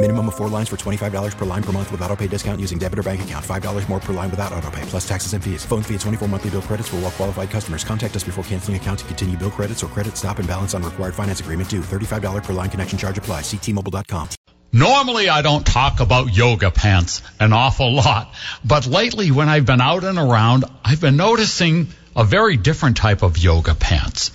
Minimum of four lines for $25 per line per month with auto pay discount using debit or bank account. $5 more per line without auto pay, plus taxes and fees. Phone fee at 24 monthly bill credits for all well qualified customers. Contact us before canceling account to continue bill credits or credit stop and balance on required finance agreement due. $35 per line connection charge apply. Ctmobile.com. Normally, I don't talk about yoga pants an awful lot, but lately, when I've been out and around, I've been noticing a very different type of yoga pants.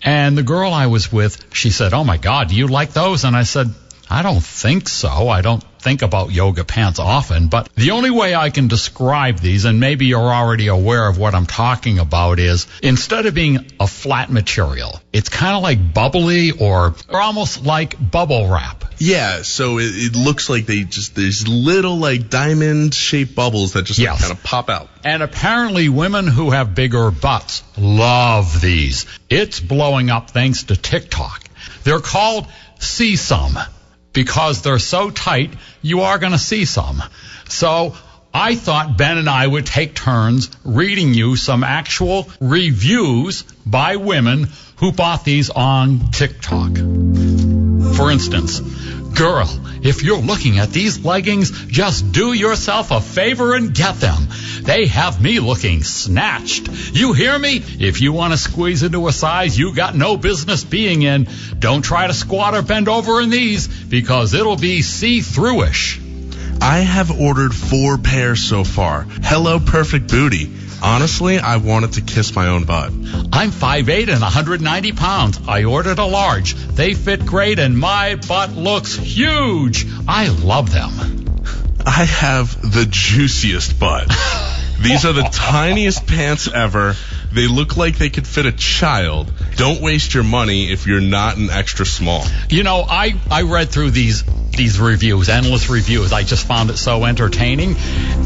And the girl I was with, she said, Oh my God, do you like those? And I said, I don't think so. I don't think about yoga pants often, but the only way I can describe these, and maybe you're already aware of what I'm talking about, is instead of being a flat material, it's kind of like bubbly or, or almost like bubble wrap. Yeah, so it, it looks like they just there's little like diamond shaped bubbles that just like, kind of pop out. And apparently women who have bigger butts love these. It's blowing up thanks to TikTok. They're called see some because they're so tight, you are going to see some. So I thought Ben and I would take turns reading you some actual reviews by women who bought these on TikTok. For instance, girl, if you're looking at these leggings, just do yourself a favor and get them. They have me looking snatched. You hear me? If you want to squeeze into a size you got no business being in, don't try to squat or bend over in these because it'll be see-through-ish. I have ordered four pairs so far. Hello, perfect booty. Honestly, I wanted to kiss my own butt. I'm 5'8 and 190 pounds. I ordered a large. They fit great and my butt looks huge. I love them. I have the juiciest butt. These are the tiniest pants ever. They look like they could fit a child. Don't waste your money if you're not an extra small. You know, I, I read through these these reviews, endless reviews. I just found it so entertaining.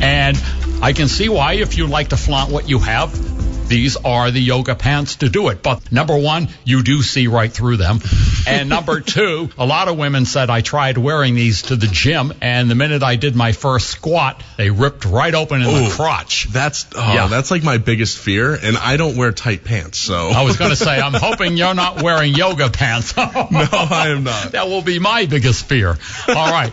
And I can see why if you like to flaunt what you have, these are the yoga pants to do it. But number one, you do see right through them. And number two, a lot of women said I tried wearing these to the gym and the minute I did my first squat, they ripped right open in the crotch. That's oh, Yeah. that's like my biggest fear, and I don't wear tight pants, so I was going to say, I'm hoping you're not wearing yoga pants. no, I am not. That will be my biggest fear. All right.